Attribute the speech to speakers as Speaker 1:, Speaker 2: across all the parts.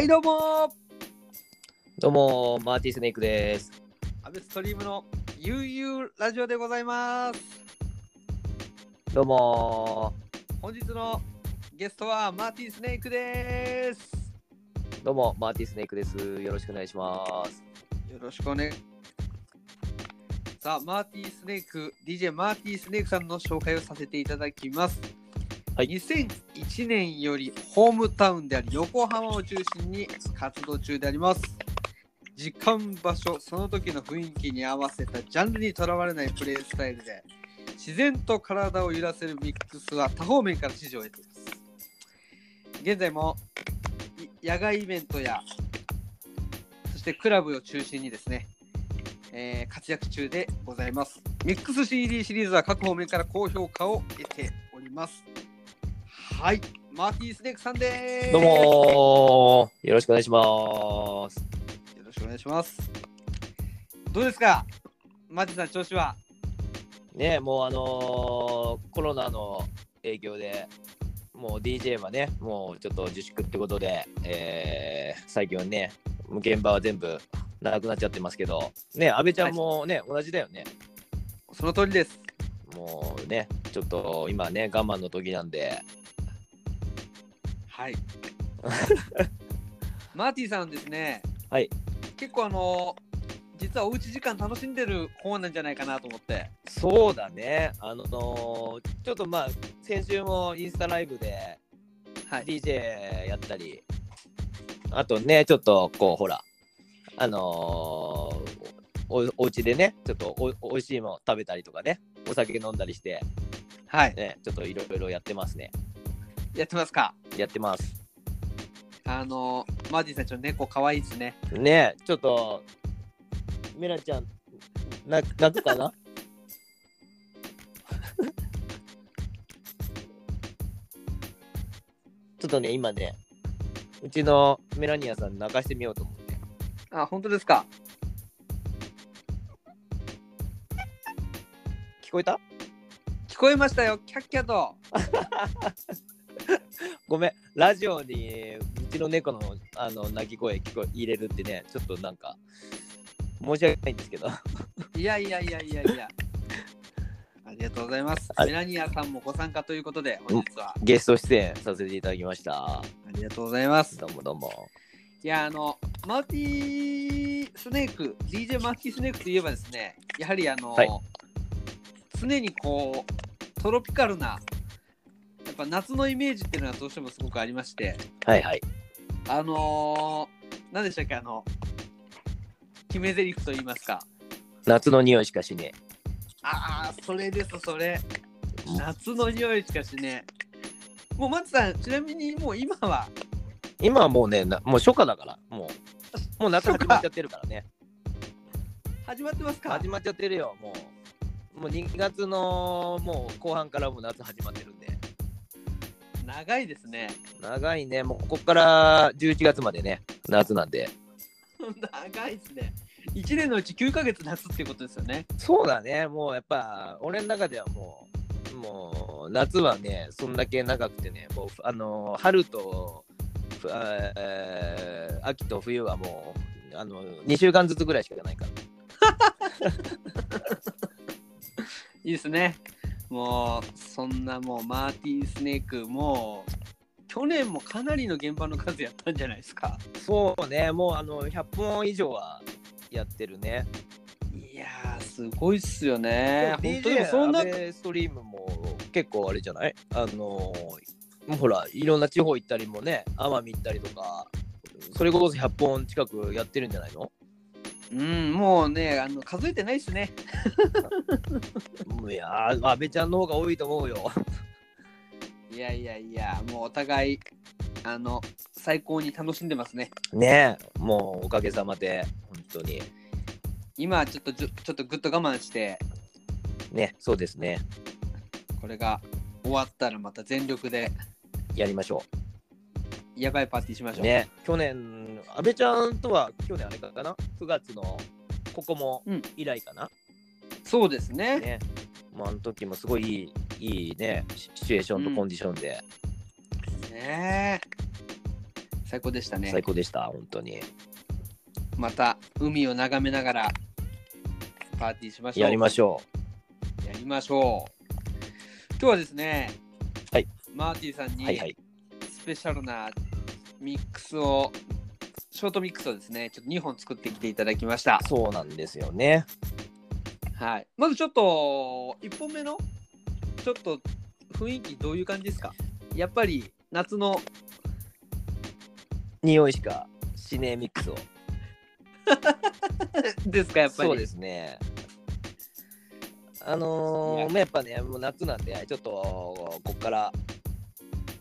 Speaker 1: はいどうも。
Speaker 2: どうも、マーティスネークです。
Speaker 1: アベストリームの悠々ラジオでございます。
Speaker 2: どうも、
Speaker 1: 本日のゲストはマーティスネークです。
Speaker 2: どうも、マーティスネークです。よろしくお願いします。
Speaker 1: よろしくお願い。さあマーティスネーク DJ マーティスネークさんの紹介をさせていただきます。
Speaker 2: はい
Speaker 1: 1年よりホームタウンである横浜を中心に活動中であります。時間場所その時の雰囲気に合わせたジャンルにとらわれないプレイスタイルで自然と体を揺らせるミックスは多方面から支持を得ています。現在も野外イベントやそしてクラブを中心にですね、えー活躍中でございます。ミックス CD シリーズは各方面から高評価を得ております。はいマーティースネークさんです
Speaker 2: どうも、よろしくお願いします。
Speaker 1: よろしくお願いします。どうですか？マジさん、調子は？
Speaker 2: ね、もうあのーコロナの影響で、もう DJ はね、もうちょっと自粛ってことで、えー最近はね、現場は全部なくなっちゃってますけど、ね、安倍ちゃんもね、同じだよね。
Speaker 1: その通りです。
Speaker 2: もうね、ちょっと今ね、我慢の時なんで、
Speaker 1: はい。マーティさんですね、
Speaker 2: はい。
Speaker 1: 結構あの、実はおうち時間楽しんでる方なんじゃないかなと思って。
Speaker 2: そうだね、あのーちょっとまあ、先週もインスタライブで
Speaker 1: はい。
Speaker 2: DJ やったり、あとね、ちょっとこう、ほら、あのーおお家でね、ちょっとおおいしいもの食べたりとかね、お酒飲んだりして、
Speaker 1: はい。
Speaker 2: ね、ちょっといろいろやってますね。
Speaker 1: やってますか？
Speaker 2: やってます。
Speaker 1: あの、マーティさん、ちょっと猫かわいいですね。
Speaker 2: ね、ちょっと、メラちゃん、な泣くかな？ちょっとね、今ね、うちのメラニアさん泣かしてみようと思って。
Speaker 1: あ、本当ですか？
Speaker 2: 聞こえた？
Speaker 1: 聞こえましたよ、キャッキャと。
Speaker 2: ごめん、ラジオにうちの猫のあの鳴き声聞こえ入れるってね、ちょっとなんか申し訳ないんですけど、
Speaker 1: いやいやいやいやいや。ありがとうございます。
Speaker 2: はい
Speaker 1: メラニアさんもご参加ということで、本日は
Speaker 2: ゲスト出演させていただきました。
Speaker 1: ありがとうございます。
Speaker 2: どうもどうも。
Speaker 1: いや、あの、マーティースネーク、DJ マーティースネークといえばですね、やはりあの、
Speaker 2: はい
Speaker 1: 常にこう、トロピカルな、ぱ夏のイメージっていうのはどうしてもすごくありまして、
Speaker 2: はいはい。
Speaker 1: あのー、何でしたっけ、あの、決め台詞と言いますか。
Speaker 2: 夏の匂いしかしね
Speaker 1: ああ、それです、それ。夏の匂いしかしね。もう、松さん、ちなみにもう今は、
Speaker 2: え。今はもうね、なもう初夏だから、もう、もう夏始まっちゃってるからね。
Speaker 1: 始まってますか？
Speaker 2: 始まっちゃってるよ、もう。もう2月のもう後半からもう夏始まってるんで。
Speaker 1: 長いですね。
Speaker 2: 長いね、もうここから11月までね、夏なんで。
Speaker 1: 長いですね。1年のうち9ヶ月夏っていうことですよね。
Speaker 2: そうだね、もうやっぱ、俺の中ではもう、もう、夏はね、そんだけ長くてね、もう、あの、春と、ふえー秋と冬はもう、あの、2週間ずつぐらいしかないから。
Speaker 1: いいですね。もう、そんなもう、マーティースネーク、もう、去年もかなりの現場の数やったんじゃないですか。
Speaker 2: そうね、もう、あの、100本以上はやってるね。
Speaker 1: いやー、すごいっすよね。本当にそんな
Speaker 2: ストリームも結構あれじゃない？あの、もうほら、いろんな地方行ったりもね、奄美行ったりとか、それこそ100本近くやってるんじゃないの？
Speaker 1: うん、もうね、あの数えてないっすね。
Speaker 2: いやー、安倍ちゃんの方が多いと思うよ。
Speaker 1: いやいやいや、もうお互い、あの、最高に楽しんでますね。
Speaker 2: ねえ、もうおかげさまで、本当に。
Speaker 1: 今はちょっとじゅ、ちょっとぐっと我慢して、
Speaker 2: ね、そうですね。
Speaker 1: これが終わったらまた全力で、
Speaker 2: やりましょ
Speaker 1: やばいパーティーしましょ
Speaker 2: う。
Speaker 1: う。
Speaker 2: ね、去年、安倍ちゃんとは去年あれかな ?9 月のここも
Speaker 1: うん
Speaker 2: 以来かな、
Speaker 1: そうですね。
Speaker 2: ね。まあ、あの時もすごいいいいいね、シシチュエーションとコンディションで。
Speaker 1: ねえ。
Speaker 3: 最高でしたね
Speaker 2: 最。高でした、本当に。
Speaker 3: また海を眺めながらパーティーしましょう。
Speaker 2: やりましょ
Speaker 3: やりましょう。今日はですね、
Speaker 2: はい
Speaker 3: マーティさん
Speaker 2: う。
Speaker 3: に
Speaker 2: はいはい。
Speaker 3: スペシャルなミックスを、ショートミックスをですね、ちょっと2本作ってきていただきました。
Speaker 2: そうなんですよね。
Speaker 3: はい。まずちょっと、1本目の、ちょっと雰囲気どういう感じですか？やっぱり夏の、
Speaker 2: 匂いしかしねえミックスを。
Speaker 3: ですか、やっぱり？
Speaker 2: そうですね。あのー、まあやっぱね、もう夏なんで、ちょっとこっから、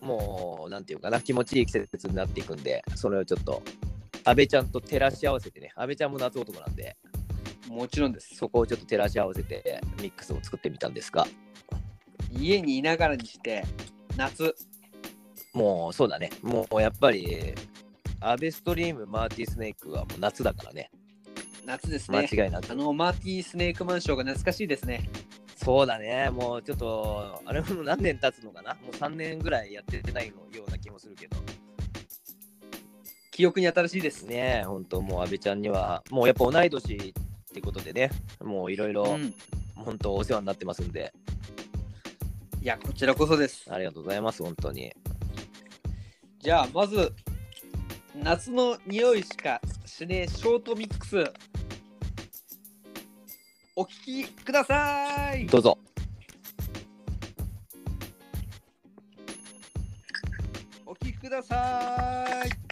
Speaker 2: もう、なんていうかな、気持ちいい季節になっていくんで、それをちょっと、安倍ちゃんと照らし合わせてね、安倍ちゃんも夏男なんで、
Speaker 3: もちろんです。
Speaker 2: そこをちょっと照らし合わせて、ミックスを作ってみたんですが、
Speaker 3: 家にいながらにして、夏。
Speaker 2: もうそうだね、もうやっぱり、アベストリーム、マーティスネークはもう夏だからね、
Speaker 3: 夏です
Speaker 2: 間
Speaker 3: ね。
Speaker 2: 違いなく。
Speaker 3: あの、マーティースネークマンションが懐かしいですね。
Speaker 2: そうだね、もうちょっと、あれも何年経つのかな？もう3年ぐらいやってないような気もするけど。
Speaker 3: 記憶に新しいです。
Speaker 2: ねえ、ほんともう阿部ちゃんには、もうやっぱ同い年ってことでね、もういろいろ
Speaker 3: うん。
Speaker 2: 本当お世話になってますんで、
Speaker 3: いや、こちらこそです。
Speaker 2: ありがとうございます、本当に。
Speaker 3: じゃあ、まず、夏の匂いしかしねえショートミックス。お聞きください。
Speaker 2: どうぞ。
Speaker 3: お聞きください。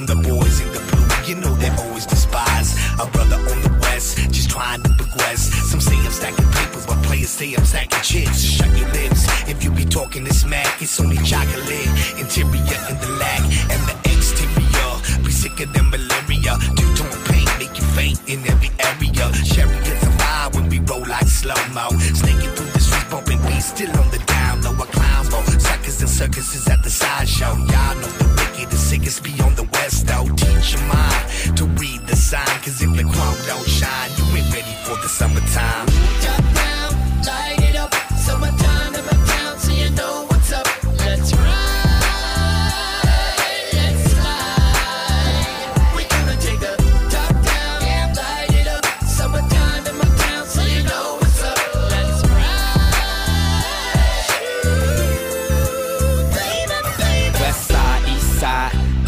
Speaker 4: From the
Speaker 5: boys in the blue. You know they always despise a brother on the west, just trying to progress. Some say I'm stacking papers, but players say I'm stacking chips. Shut your lips if you be talking this smack. It's only chocolate, interior and the lag, and the exterior. Be sicker than malaria. Two tone paint make you faint in every area. Chariots of fire out when we roll like slow mo. Sneaking through the bumping beats, still on the down low. A clowns for suckers and circuses at the sideshow. Y'all know the wickedest, sickest be on the west though. Teach your mind to read the sign, cause if the chrome don't shine, you ain't ready for the summertime.
Speaker 6: Top down, light it up. Summertime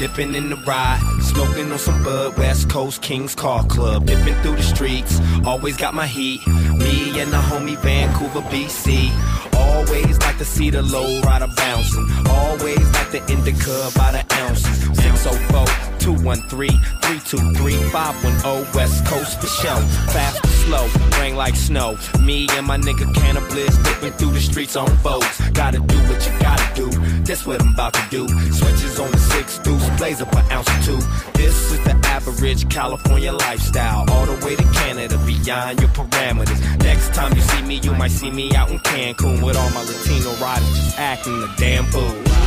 Speaker 7: dipping in the ride. Smoking on some Bud, West Coast Kings Car Club. Dipping through the streets, always got my heat. Me and the homie Vancouver, BC. Always like to see the low rider bouncing. Always like the indica by the ounces. 604 213 323 510 West Coast for show. Fast or slow, rain like snow. Me and my nigga Cannabis dipping through the streets on boats. Gotta do gotta That's what I'm about to do. Switches on the six deuce, blaze up an ounce or two. This is the average California lifestyle. All the way to Canada, beyond your parameters. Next time you see me, you might see me out in Cancun with all my Latino riders just acting a damn fool.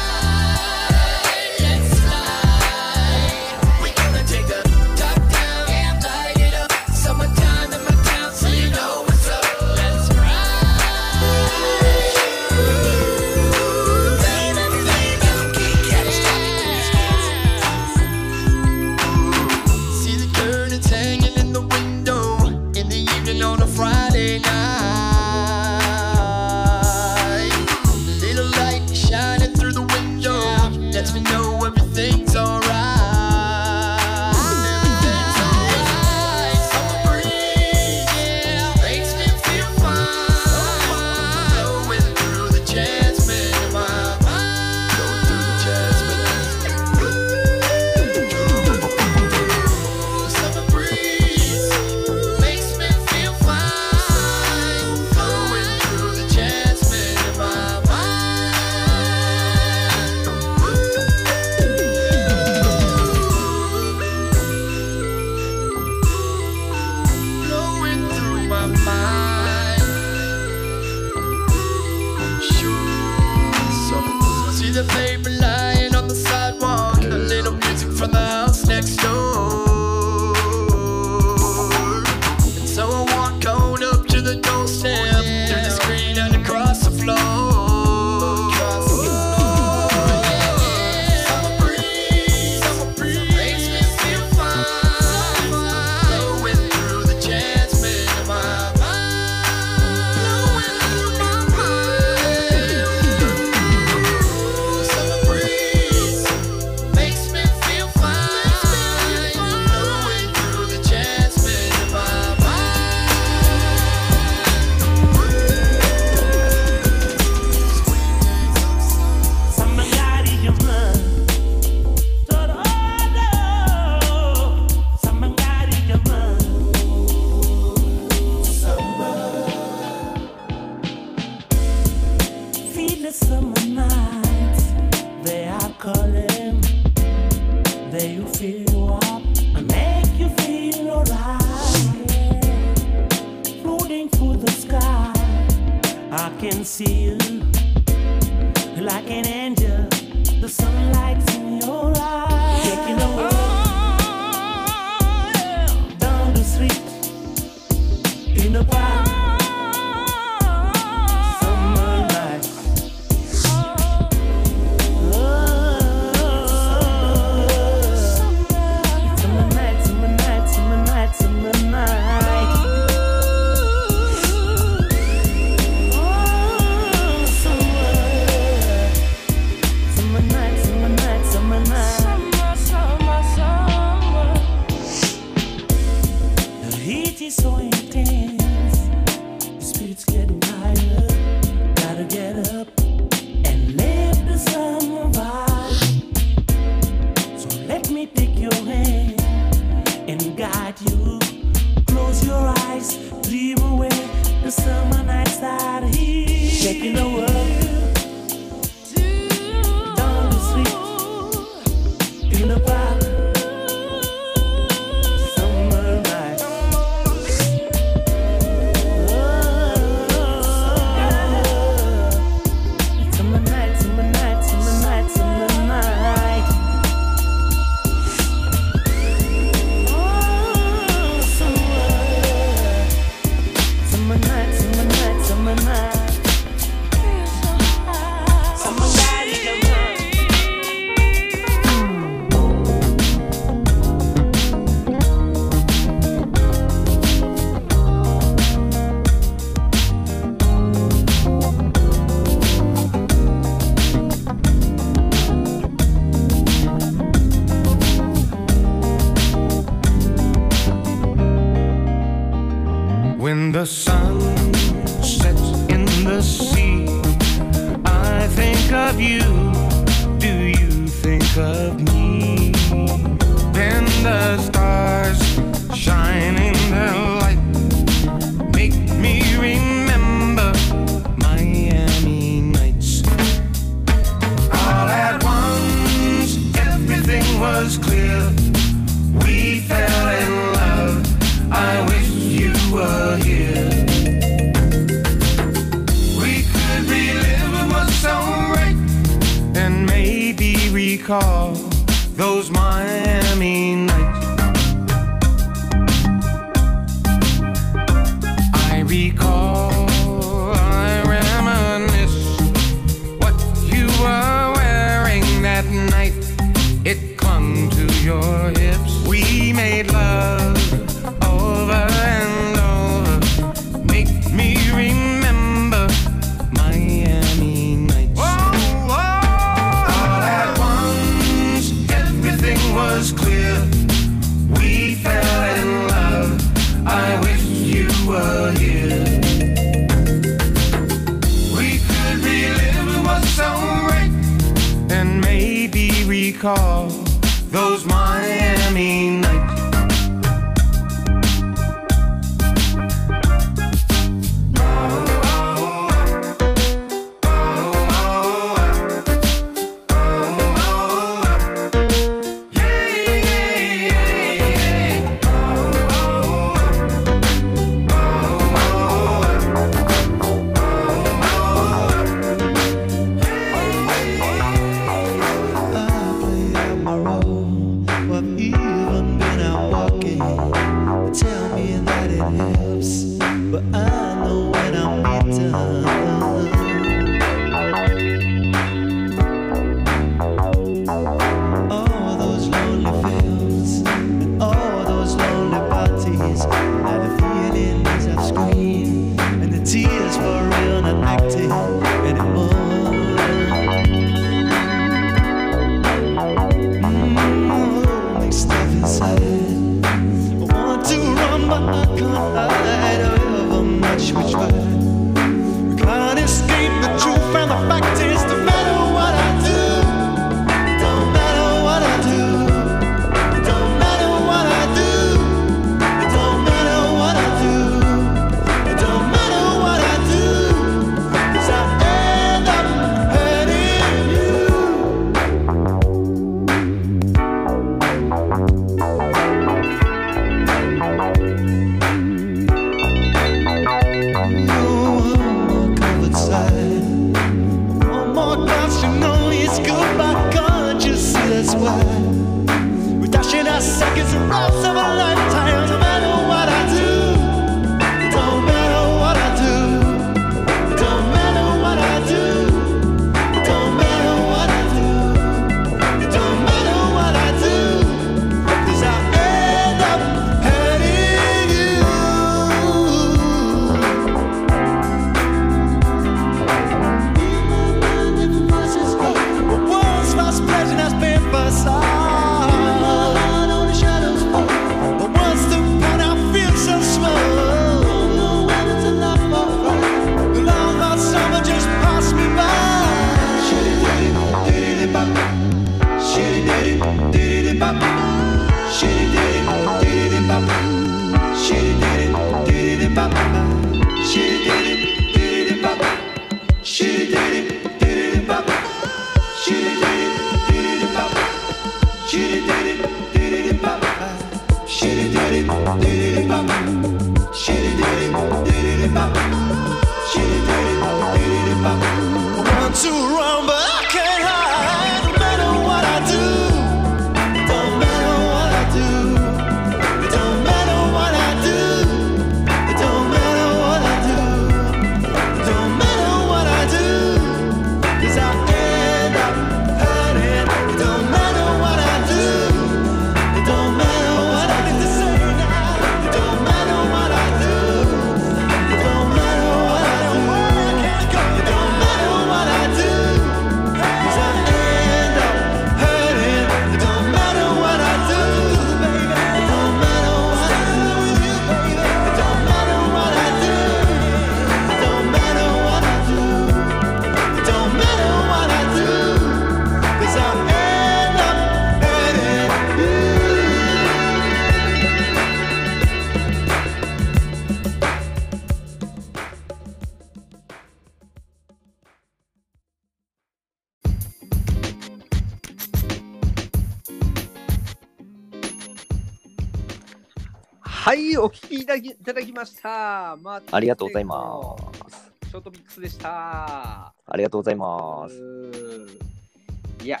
Speaker 1: はい、お聞きいただきいただきました。マーティン
Speaker 2: ありがとうございます。
Speaker 1: ショートミックスでした。
Speaker 2: ありがとうございます。
Speaker 1: いや、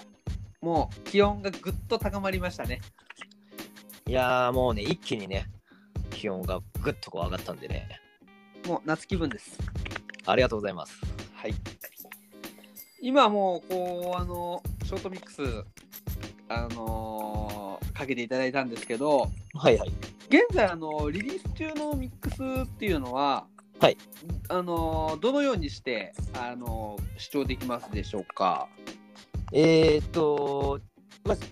Speaker 1: もう気温がぐっと高まりましたね。
Speaker 2: いやーもうね、一気にね、気温がぐっとこう上がったんでね、
Speaker 1: もう夏気分です。
Speaker 2: ありがとうございます。
Speaker 1: はい。今もう、こう、あの、ショートミックス、あのーかけていただいたんですけど、
Speaker 2: はいはい。
Speaker 1: 現在、あの、リリース中のミックスっていうのは、
Speaker 2: はい。
Speaker 1: あの、どのようにして、あの、視聴できますでしょうか？
Speaker 2: えー、っと、まず、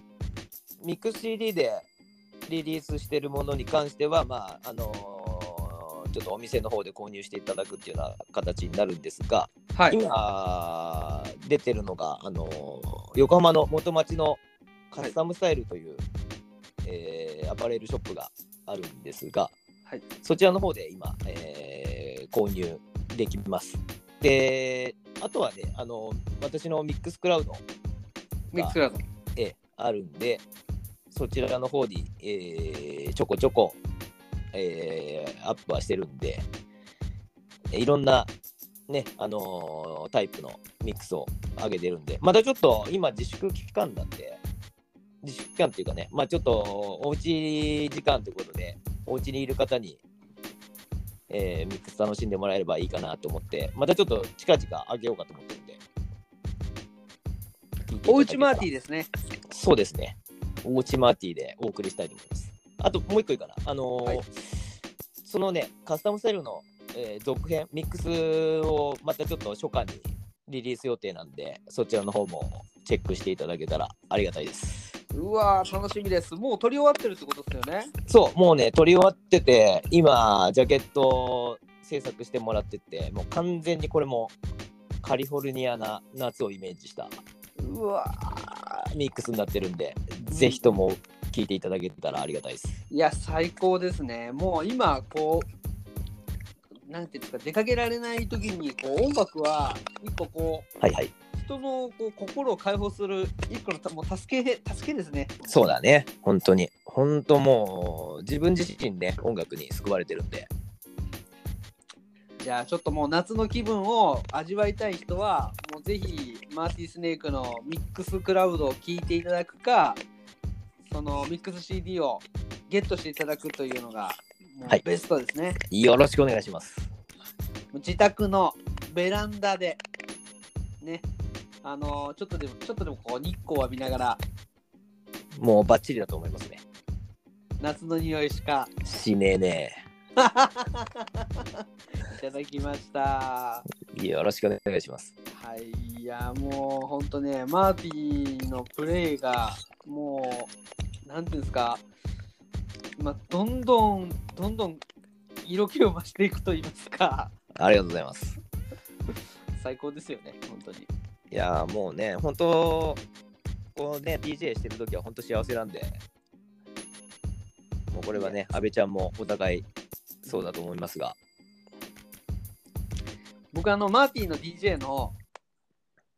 Speaker 2: ミックス CD でリリースしてるものに関しては、まあ、あのーちょっとお店の方で購入していただくっていうような形になるんですが、
Speaker 1: はい。
Speaker 2: 今出てるのが、あのー横浜の元町のカスタムスタイルという、えーアパレルショップがあるんですが、
Speaker 1: はい
Speaker 2: そちらの方で今、えー購入できます。で、あとはね、あの私のミックスクラウド
Speaker 1: ミックスクラウド。
Speaker 2: ええあるんで、そちらの方に、えーちょこちょこ、えーアップはしてるんで、いろんな、ね、あのータイプのミックスを上げてるんで、またちょっと今自粛期間なんで、自粛期間っていうかね、まあちょっとおうち時間ということで、お家にいる方に、えーミックス楽しんでもらえればいいかなと思って、またちょっと近々上げようかと思ってるんで。
Speaker 1: おうちマーティー
Speaker 2: ー
Speaker 1: ですね。
Speaker 2: そうですね。おうちマーティーでお送りしたいと思います。あともう一個いいかな。あのー
Speaker 1: はい
Speaker 2: そのね、カスタムスタイルの、えー続編、ミックスをまたちょっと初夏にリリース予定なんで、そちらの方もチェックしていただけたらありがたいです。
Speaker 1: うわー、楽しみです。もう撮り終わってるってことですよね。
Speaker 2: そう、もうね、撮り終わってて、今、ジャケットを制作してもらってて、もう完全にこれもカリフォルニアな夏をイメージした
Speaker 1: うわ
Speaker 2: ミックスになってるんで、ぜひとも聞いていただけたらありがたいです。
Speaker 1: ー。いや、最高ですね。もう今、こう、なんていうんですか、出かけられない時に、こう、音楽は、一個こう、
Speaker 2: はいはい。
Speaker 1: 人のこう心を解放する一個のたもう助け助けですね。
Speaker 2: そうだね、本当に。本当もう、自分自身ね、音楽に救われてるんで。
Speaker 1: じゃあちょっともう夏の気分を味わいたい人はもうぜひマーティースネークのミックスクラウドを聴いていただくかそのミックス CD をゲットしていただくというのが
Speaker 2: はい
Speaker 1: ベストですね。
Speaker 2: よろしくお願いします。
Speaker 1: 自宅のベランダでねあのちょっとでもちょっとでもこう日光を浴びながら
Speaker 2: もうバッチリだと思いますね。
Speaker 1: 夏の匂いしか
Speaker 2: しねえね
Speaker 1: いただきました。
Speaker 2: よろしくお願いします。
Speaker 1: はい、いや、もう本当ね、マーティーのプレーが、もう、なんていうんですか、まあ、どんどん、どんどん色気を増していくと言いますか、
Speaker 2: ありがとうございます。
Speaker 1: 最高ですよね、本当に。
Speaker 2: いやーもうね、本当、こうね、DJ してるときは本当幸せなんで、もうこれはね、阿部ちゃんもお互いそうだと思いますが、
Speaker 1: 僕、あの、マーティーの DJ の、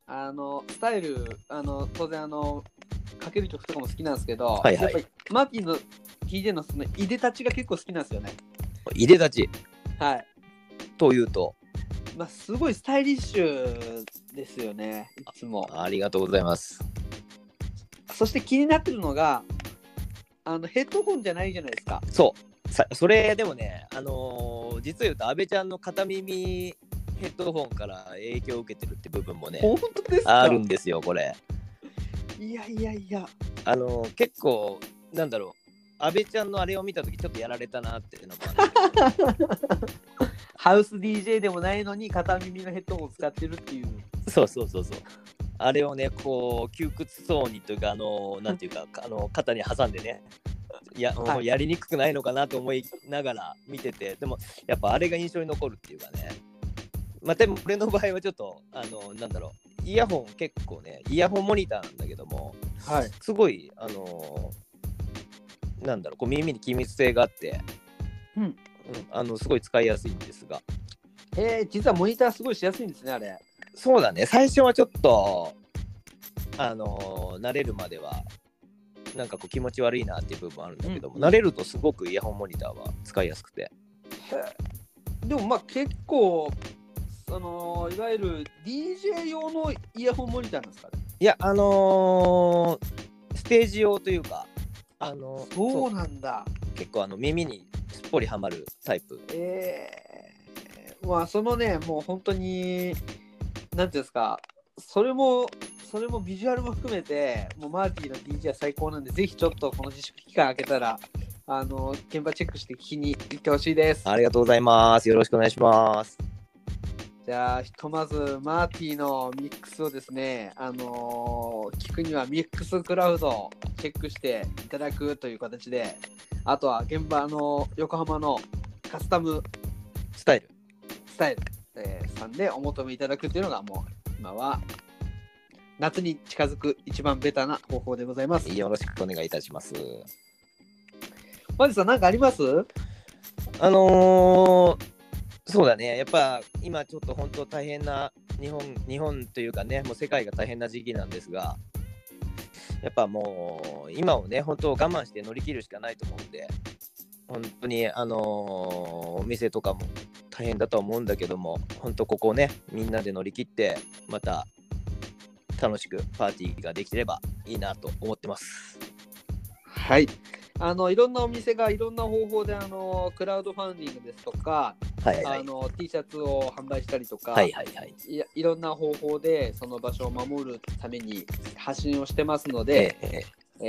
Speaker 1: あの、スタイル、あの、当然、あの、かける曲とかも好きなんですけど、
Speaker 2: はいはい。
Speaker 1: やっぱり、マーティーの DJ のその、いでたちが結構好きなんですよね。
Speaker 2: いでたち。
Speaker 1: はい。
Speaker 2: というと、
Speaker 1: まあ、すごいスタイリッシュですよね、いつも。
Speaker 2: ありがとうございます。
Speaker 1: そして気になってるのが、あのヘッドホンじゃないじゃないですか。
Speaker 2: そう、さそれでもね、あのー実を言うと、阿部ちゃんの片耳ヘッドホンから影響を受けてるって部分もね、
Speaker 1: 本当ですか？
Speaker 2: あるんですよ、これ。
Speaker 1: いやいやいや。
Speaker 2: あのー結構、なんだろう、阿部ちゃんのあれを見たとき、ちょっとやられたなっていうのもある
Speaker 1: ハウス DJ でもないのに片耳のヘッドホンを使ってるっていう。
Speaker 2: そうそうそうそう。あれをね、こう、窮屈そうにというか、あのーなんていうか、あの肩に挟んでね、いや、
Speaker 1: はい
Speaker 2: もうやりにくくないのかなと思いながら見てて、でも、やっぱあれが印象に残るっていうかね。まあ、でも俺の場合はちょっと、あのなんだろう、イヤホン結構ね、イヤホンモニターなんだけども、
Speaker 1: はい。
Speaker 2: すごい、あのーなんだろう、こう耳に気密性があって、
Speaker 1: うん
Speaker 2: あのすごい使いやすいんですが、
Speaker 1: えー、実はモニターすごいしやすいんですね、あれ。
Speaker 2: そうだね、最初はちょっと、あのー慣れるまでは、なんかこう気持ち悪いなっていう部分はあるんだけども、慣れるとすごくイヤホンモニターは使いやすくて。
Speaker 1: でもまあ結構、そのいわゆる DJ 用のイヤホンモニターなんですかね。
Speaker 2: いやあのーステージ用というかあのー
Speaker 1: そうなんだ。
Speaker 2: 結構あの耳にすっぽりはまるタイプ。
Speaker 1: えー、まあそのね、もう本当に、なんていうんですか、それも、それもビジュアルも含めて、もうマーティの DJ は最高なんで、ぜひちょっとこの自粛期間開けたら、あの、現場チェックして聞きに行ってほしいです。
Speaker 2: ありがとうございます。よろしくお願いします
Speaker 1: じゃあ、ひとまず、マーティのミックスをですね、あのー聞くにはミックスクラウドをチェックしていただくという形で、あとは現場の横浜のカスタム
Speaker 2: スタイル
Speaker 1: スタイル、えーさんでお求めいただくっていうのがもう今は夏に近づく一番ベタな方法でございます。
Speaker 2: よろしくお願いいたします。
Speaker 1: マジさん何かあります？
Speaker 2: あのーそうだね、やっぱ今ちょっと本当大変な日本、日本というかね、もう世界が大変な時期なんですが、やっぱもう今をね、本当我慢して乗り切るしかないと思うんで、本当にあのーお店とかも大変だと思うんだけども、本当ここをね、みんなで乗り切って、また楽しくパーティーができればいいなと思ってます。
Speaker 1: はい。あのいろんなお店がいろんな方法であのクラウドファンディングですとか、
Speaker 2: はい。はいはい。
Speaker 1: あの T シャツを販売したりとか、
Speaker 2: はいはいはい。
Speaker 1: いやいろんな方法でその場所を守るために発信をしてますので、
Speaker 2: ええ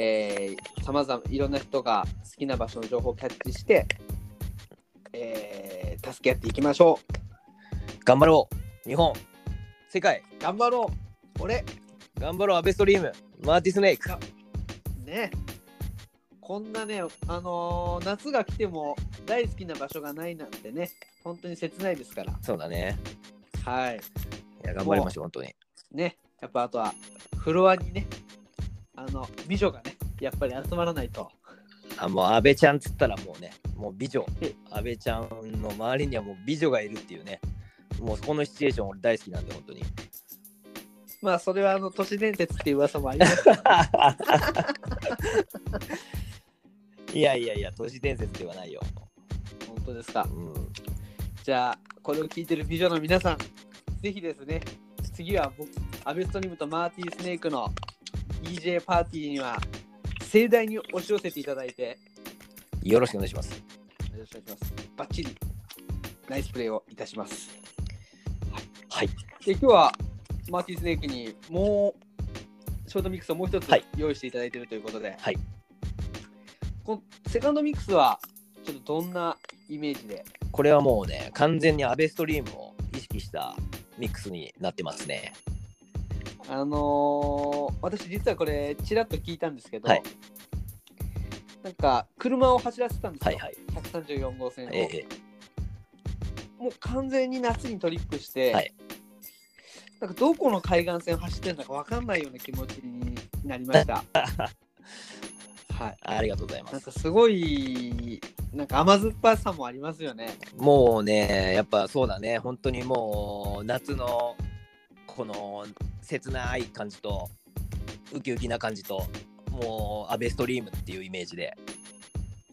Speaker 1: えー、さまざまいろんな人が好きな場所の情報をキャッチして、えー助け合っていきましょ
Speaker 2: 頑張ろう。日本。世界。
Speaker 1: う頑張ろう。俺。
Speaker 2: 頑張ろうアベストリーム。マーティスネーク。
Speaker 1: ねこんなね、あのー夏が来ても大好きな場所がないなんてね本当に切ないですから。
Speaker 2: そうだね。
Speaker 1: はい。
Speaker 2: いや頑張りましょう本当に。
Speaker 1: ねやっぱあとはフロアにねあの美女がねやっぱり集まらないと。
Speaker 2: あもう安倍ちゃんっつったらもうねもう美女。安倍ちゃんの周りにはもう美女がいるっていうね。もうこのシチュエーション俺大好きなんで本当に。
Speaker 1: まあそれはあの都市伝説っていう噂もあります
Speaker 2: いやいやいや都市伝説ではないよ。
Speaker 1: 本当ですか。
Speaker 2: うん。
Speaker 1: じゃあこれを聞いてる美女の皆さんぜひですね次は僕アベストリームとマーティースネークの DJ パーティーには盛大に押し寄せていただいて。
Speaker 2: よろしくお願いします。
Speaker 1: よろしくお願いします。バッチリナイスプレーをいたします。
Speaker 2: はい。
Speaker 1: で今日はマーティースネークにもうショートミックスをもう一つ
Speaker 2: はい。
Speaker 1: 用意していただいているということで、
Speaker 2: はい
Speaker 1: このセカンドミックスはちょっとどんなイメージで？
Speaker 2: これはもうね完全にアベストリームを意識したミックスになってますね。
Speaker 1: あのー私実はこれちらっと聞いたんですけど、
Speaker 2: はい。
Speaker 1: なんか車を走らせたんですよ、
Speaker 2: はいはい。
Speaker 1: 134号線を、
Speaker 2: ええ
Speaker 1: もう完全に夏にトリップして、
Speaker 2: はい。
Speaker 1: なんかどこの海岸線を走ってるのか分かんないような気持ちになりました。はい、
Speaker 2: ありがとうございます
Speaker 1: なんかすごいなんか甘酸っぱさもありますよね。
Speaker 2: もうね、やっぱそうだね、本当にもう夏のこの切ない感じと、ウキウキな感じと、もうアベストリームっていうイメージで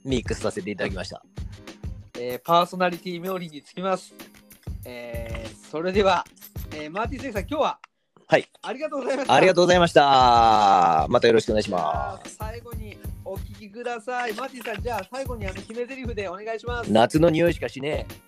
Speaker 2: ミックスさせていただきました。
Speaker 1: えーパーソナリティ冥利につきます。えーそれでは、えーマーティン・セイさん、今日は
Speaker 2: はい
Speaker 1: ありがとうございました。
Speaker 2: ありがとうございました。またよろしくお願いしま
Speaker 1: じゃあ最後にお聞きください。マーティさん、じゃあ最後にあの決め台詞でお願いします
Speaker 2: す。。夏の匂いしかしねえ。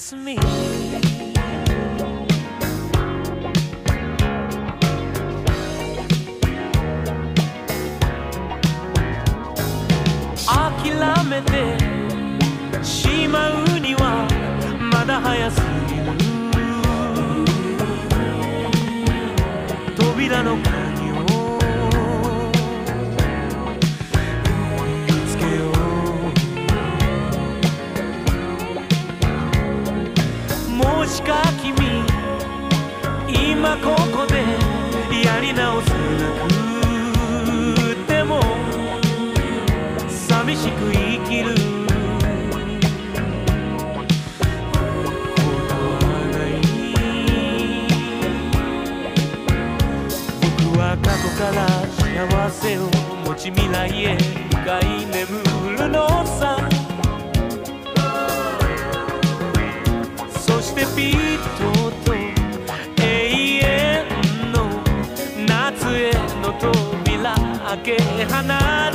Speaker 8: miss me. Akilamete し
Speaker 9: まうにはまだ早すここでやり直せなくても寂しく生きる。僕は過去から幸せを持ち未来へ向かい眠るのさ。そしてピッとけ離